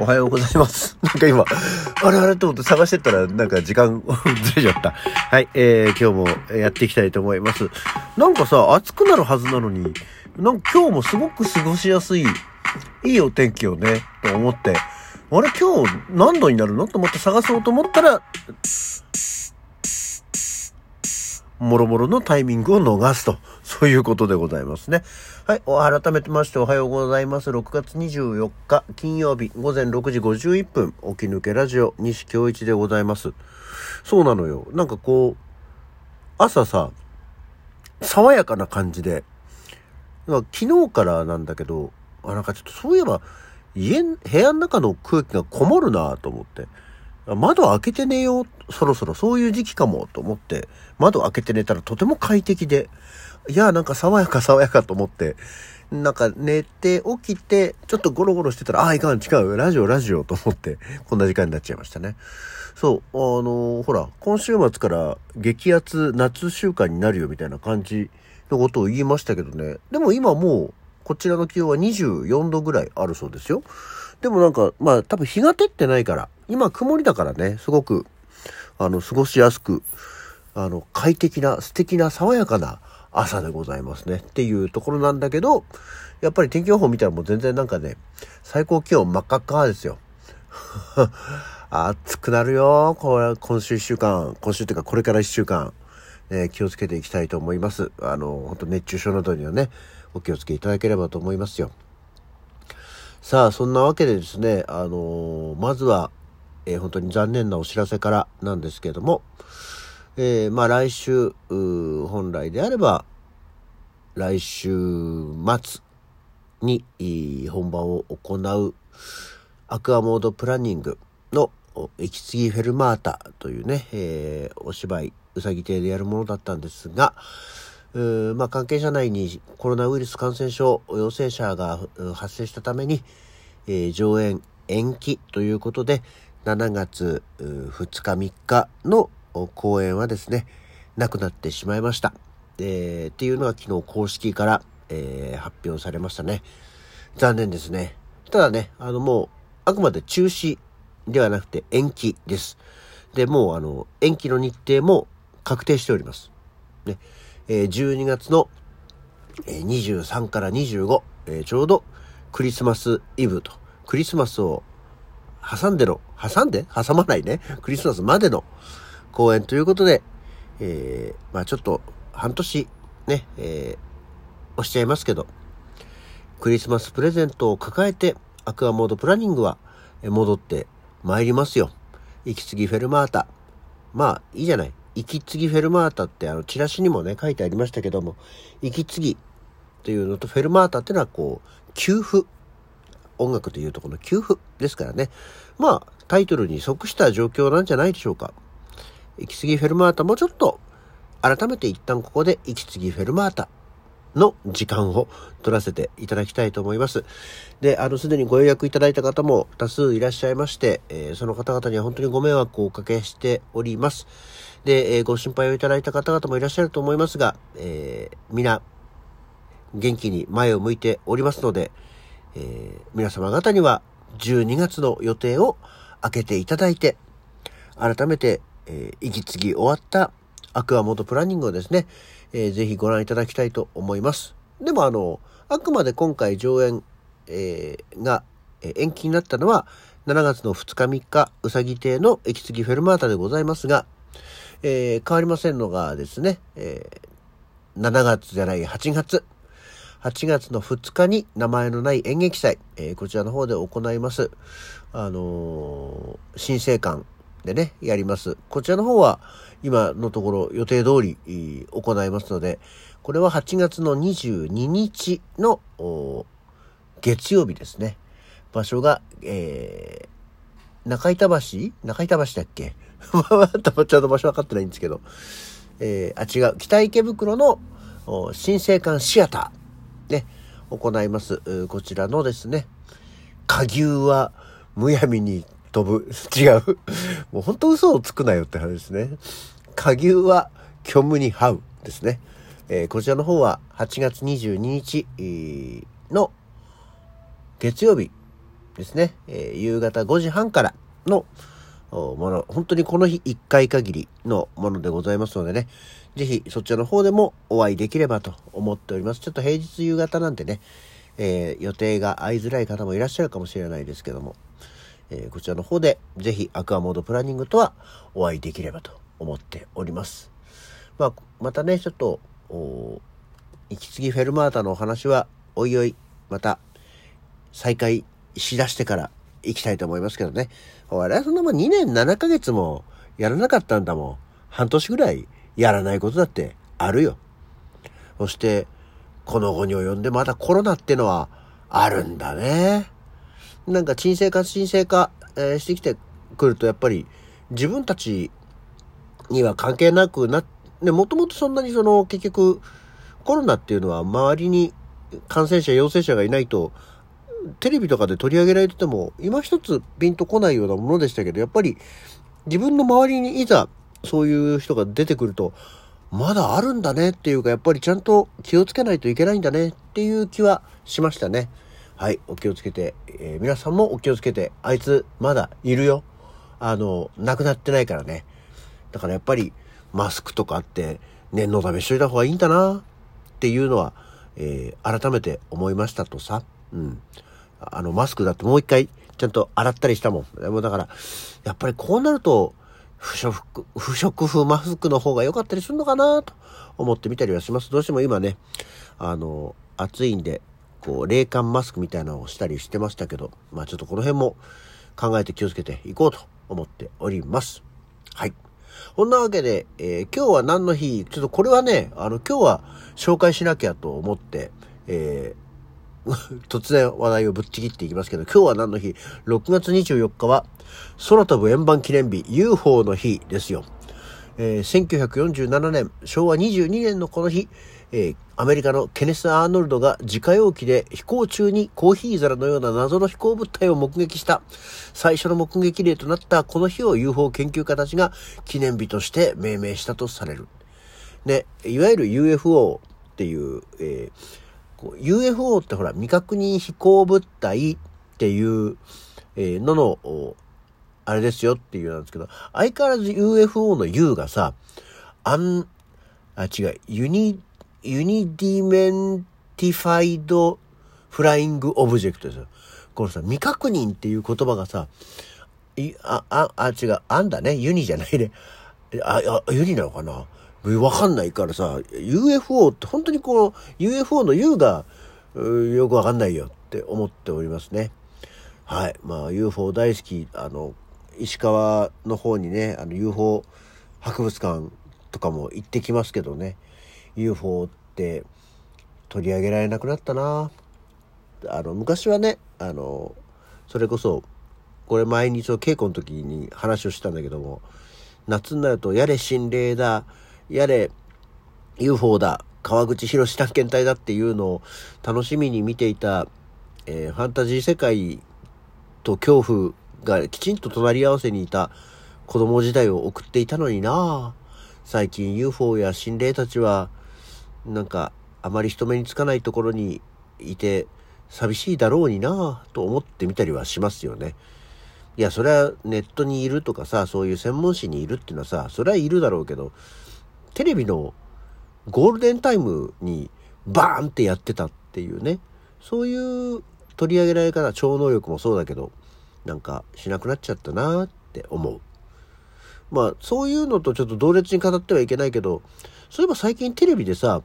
おはようございます。なんか今、あれあれと思って探してったら、なんか時間 ずれちゃった。はい、えー、今日もやっていきたいと思います。なんかさ、暑くなるはずなのに、なんか今日もすごく過ごしやすい、いいお天気をね、と思って、あれ今日何度になるの？と思って探そうと思ったら、もろもろのタイミングを逃すと、そういうことでございますね。はい、改めてましておはようございます。6月24日金曜日午前6時51分、起き抜けラジオ西京一でございます。そうなのよ。なんかこう、朝さ、爽やかな感じで、昨日からなんだけど、あ、なんかちょっとそういえば、家、部屋の中の空気がこもるなと思って。窓開けて寝よう。そろそろそういう時期かもと思って、窓開けて寝たらとても快適で、いや、なんか爽やか爽やかと思って、なんか寝て起きて、ちょっとゴロゴロしてたら、ああ、いかん、違う、ラジオ、ラジオと思って、こんな時間になっちゃいましたね。そう、あのーほら、今週末から激アツ夏週間になるよみたいな感じのことを言いましたけどね。でも今もう、こちらの気温は24度ぐらいあるそうですよ。でもなんか、まあ多分日が照ってないから、今曇りだからね、すごく、あの、過ごしやすく、あの、快適な、素敵な、爽やかな朝でございますね。っていうところなんだけど、やっぱり天気予報見たらもう全然なんかね、最高気温真っ赤っかですよ。暑くなるよ。これ、今週一週間、今週というかこれから一週間、えー気をつけていきたいと思います。あの、本当熱中症などにはね、お気をつけいただければと思いますよ。さあ、そんなわけでですね、あのーまずは、えー本当に残念なお知らせからなんですけども、えーまあ来週、本来であれば、来週末に本番を行うアクアモードプランニングの息継ぎフェルマータというね、えーお芝居、うさぎ亭でやるものだったんですが、まあ、関係者内にコロナウイルス感染症陽性者が発生したために、えー上演延期ということで、7月2日3日の公演はですね、なくなってしまいました。えーっていうのが昨日公式から、えー発表されましたね。残念ですね。ただね、あのもう、あくまで中止ではなくて延期です。で、もうあの、延期の日程も確定しております。ね。え12月の、え23から25、えちょうどクリスマスイブと、クリスマスを挟んでの、挟んで？挟まないね。クリスマスまでの公演ということで、えーまあちょっと半年ね、えー押しちゃいますけど、クリスマスプレゼントを抱えて、アクアモードプランニングは戻って参りますよ。息継ぎフェルマータ。まあ、いいじゃない。息継ぎフェルマータってあの、チラシにもね、書いてありましたけども、息継ぎというのとフェルマータっていうのはこう、給付。音楽というとこの給付ですからね。まあ、タイトルに即した状況なんじゃないでしょうか。息継ぎフェルマータもうちょっと、改めて一旦ここで息継ぎフェルマータの時間を取らせていただきたいと思います。で、あの、すでにご予約いただいた方も多数いらっしゃいまして、えーその方々には本当にご迷惑をおかけしております。で、えーご心配をいただいた方々もいらっしゃると思いますが、えー皆、元気に前を向いておりますので、えー皆様方には12月の予定を開けていただいて、改めて、えー息継ぎ終わったアクアモードプランニングをですね、えーぜひご覧いただきたいと思います。でもあの、あくまで今回上演、えーが、延期になったのは、7月の2日3日、うさぎ亭の息継ぎフェルマータでございますが、えー変わりませんのがですね、えー7月じゃない、8月。8月の2日に名前のない演劇祭、えーこちらの方で行います。あのー新生館でね、やります。こちらの方は今のところ予定通り行いますので、これは8月の22日の月曜日ですね。場所が、えー中板橋？中板橋だっけ？またちゃんと場所分かってないんですけど。えーあ、違う。北池袋の新生館シアターで行います。こちらのですね、下牛はむやみに飛ぶ。違う。もう本当嘘をつくなよって話ですね。下牛は虚無に這うですね。えーこちらの方は8月22日の月曜日ですね、えー、夕方5時半からのもの、本当にこの日1回限りのものでございますのでね、ぜひそちらの方でもお会いできればと思っております。ちょっと平日夕方なんてね、えー、予定が合いづらい方もいらっしゃるかもしれないですけども、えー、こちらの方でぜひアクアモードプランニングとはお会いできればと思っております。まあ、またね、ちょっと、息継ぎフェルマータのお話は、おいおい、また、再開しだしてから行きたいと思いますけどね。我々はそんなもん2年7ヶ月もやらなかったんだもん。半年ぐらいやらないことだってあるよ。そして、この後に及んでまたコロナってのはあるんだね。なんか沈静化沈静化、えー、してきてくるとやっぱり自分たちには関係なくなっ、ね、もともとそんなにその結局コロナっていうのは周りに感染者陽性者がいないとテレビとかで取り上げられてても今一つピンとこないようなものでしたけどやっぱり自分の周りにいざそういう人が出てくるとまだあるんだねっていうかやっぱりちゃんと気をつけないといけないんだねっていう気はしましたね。はい、お気をつけて、えー、皆さんもお気をつけて、あいつまだいるよ。あの、亡くなってないからね。だからやっぱりマスクとかあって念のためしといた方がいいんだなっていうのは、えー、改めて思いましたとさ。うん。あの、マスクだってもう一回ちゃんと洗ったりしたもん。でもだから、やっぱりこうなると、不織布、不織布マスクの方が良かったりするのかなと思ってみたりはします。どうしても今ね、あの、暑いんで、こう、冷感マスクみたいなのをしたりしてましたけど、まあちょっとこの辺も考えて気をつけていこうと思っております。はい。こんなわけで、えー、今日は何の日？ちょっとこれはね、あの、今日は紹介しなきゃと思って、えー、突然話題をぶっちぎっていきますけど、今日は何の日 ?6 月24日は、空飛ぶ円盤記念日 UFO の日ですよ。えー、1947年、昭和22年のこの日、えー、アメリカのケネス・アーノルドが自家用機で飛行中にコーヒー皿のような謎の飛行物体を目撃した最初の目撃例となったこの日を UFO 研究家たちが記念日として命名したとされる。で、いわゆる UFO っていう、えー、UFO ってほら未確認飛行物体っていう、えー、のの、あれですよっていうなんですけど、相変わらず UFO の U がさ、 un、あ、違う、 uni unidentified flying object ですよ。このさ、未確認っていう言葉がさ、い、あ、あ、あ、違う、あんだね。 uni じゃないね。あ、あ、 uni なのかな？わかんないからさ、UFO って本当にこの UFO の U がよくわかんないよって思っておりますね。はい。まあ UFO 大好き、あの、石川の方にね、あの UFO 博物館とかも行ってきますけどね。UFO って取り上げられなくなったな。あの昔はねあのそれこそこれ毎日の稽古の時に話をしたんだけども夏になるとやれ心霊だやれ UFO だ川口博探検隊だっていうのを楽しみに見ていた、えー、ファンタジー世界と恐怖がきちんと隣り合わせにいた子供時代を送っていたのにな。最近 UFO や心霊たちはなんかあまり人目につかないところにいて寂しいだろうになぁと思ってみたりはしますよね。いや、それはネットにいるとかさ、そういう専門誌にいるっていうのはさ、それはいるだろうけど、テレビのゴールデンタイムにバーンってやってたっていうね、そういう取り上げられ方、超能力もそうだけど、なんかしなくなっちゃったなって思う。まあ、そういうのとちょっと同列に語ってはいけないけど、そういえば最近テレビでさ、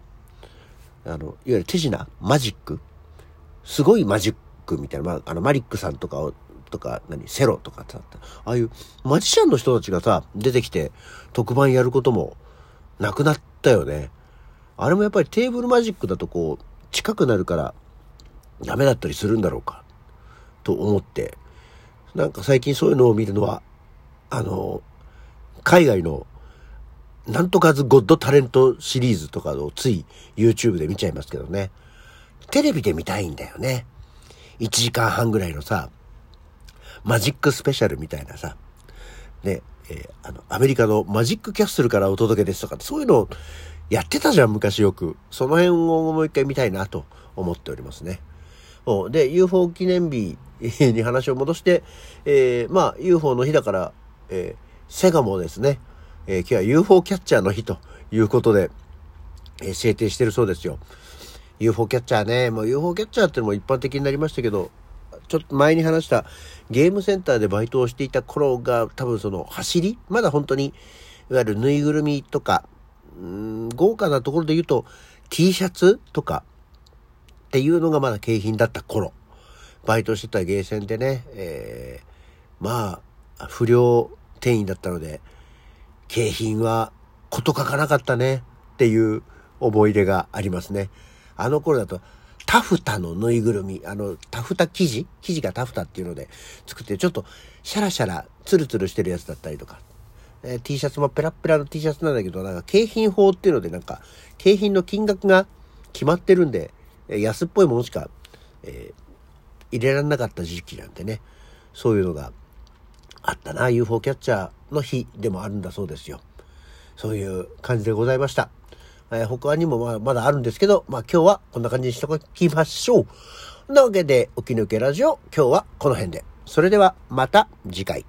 あの、いわゆる手品、マジック、すごいマジックみたいな、まあ、あの、マリックさんとかを、とか、何、セロとかさ、ああいうマジシャンの人たちがさ、出てきて特番やることもなくなったよね。あれもやっぱりテーブルマジックだとこう、近くなるからダメだったりするんだろうか、と思って、なんか最近そういうのを見るのは、あの、海外のなんとかズゴッドタレントシリーズとかをつい YouTube で見ちゃいますけどね。テレビで見たいんだよね。1時間半ぐらいのさ、マジックスペシャルみたいなさ、ね、えー、あの、アメリカのマジックキャッスルからお届けですとか、そういうのをやってたじゃん、昔よく。その辺をもう一回見たいなと思っておりますね。で、UFO 記念日 に話を戻して、えー、まあ、UFO の日だから、えー、セガもですね、えー、今日は UFO キャッチャーの日ということで、えー、制定してるそうですよ。UFO キャッチャーね、もう UFO キャッチャーってのも一般的になりましたけど、ちょっと前に話したゲームセンターでバイトをしていた頃が多分その走りまだ本当に、いわゆるぬいぐるみとか、うん、豪華なところで言うと T シャツとかっていうのがまだ景品だった頃、バイトしてたゲーセンでね、えー、まあ、不良店員だったので、景品はこと書かなかったねっていう思い出がありますね。あの頃だと、タフタのぬいぐるみ、あの、タフタ生地？生地がタフタっていうので作って、ちょっとシャラシャラ、ツルツルしてるやつだったりとか、えー、T シャツもペラペラの T シャツなんだけど、なんか景品法っていうので、なんか、景品の金額が決まってるんで、え安っぽいものしか、えー、入れられなかった時期なんでね、そういうのがあったな、UFO キャッチャーの日でもあるんだそうですよ。そういう感じでございました。えー、他にもままだあるんですけど、まあ今日はこんな感じにしておきましょう。なわけで、起き抜けラジオ、今日はこの辺で。それではまた次回。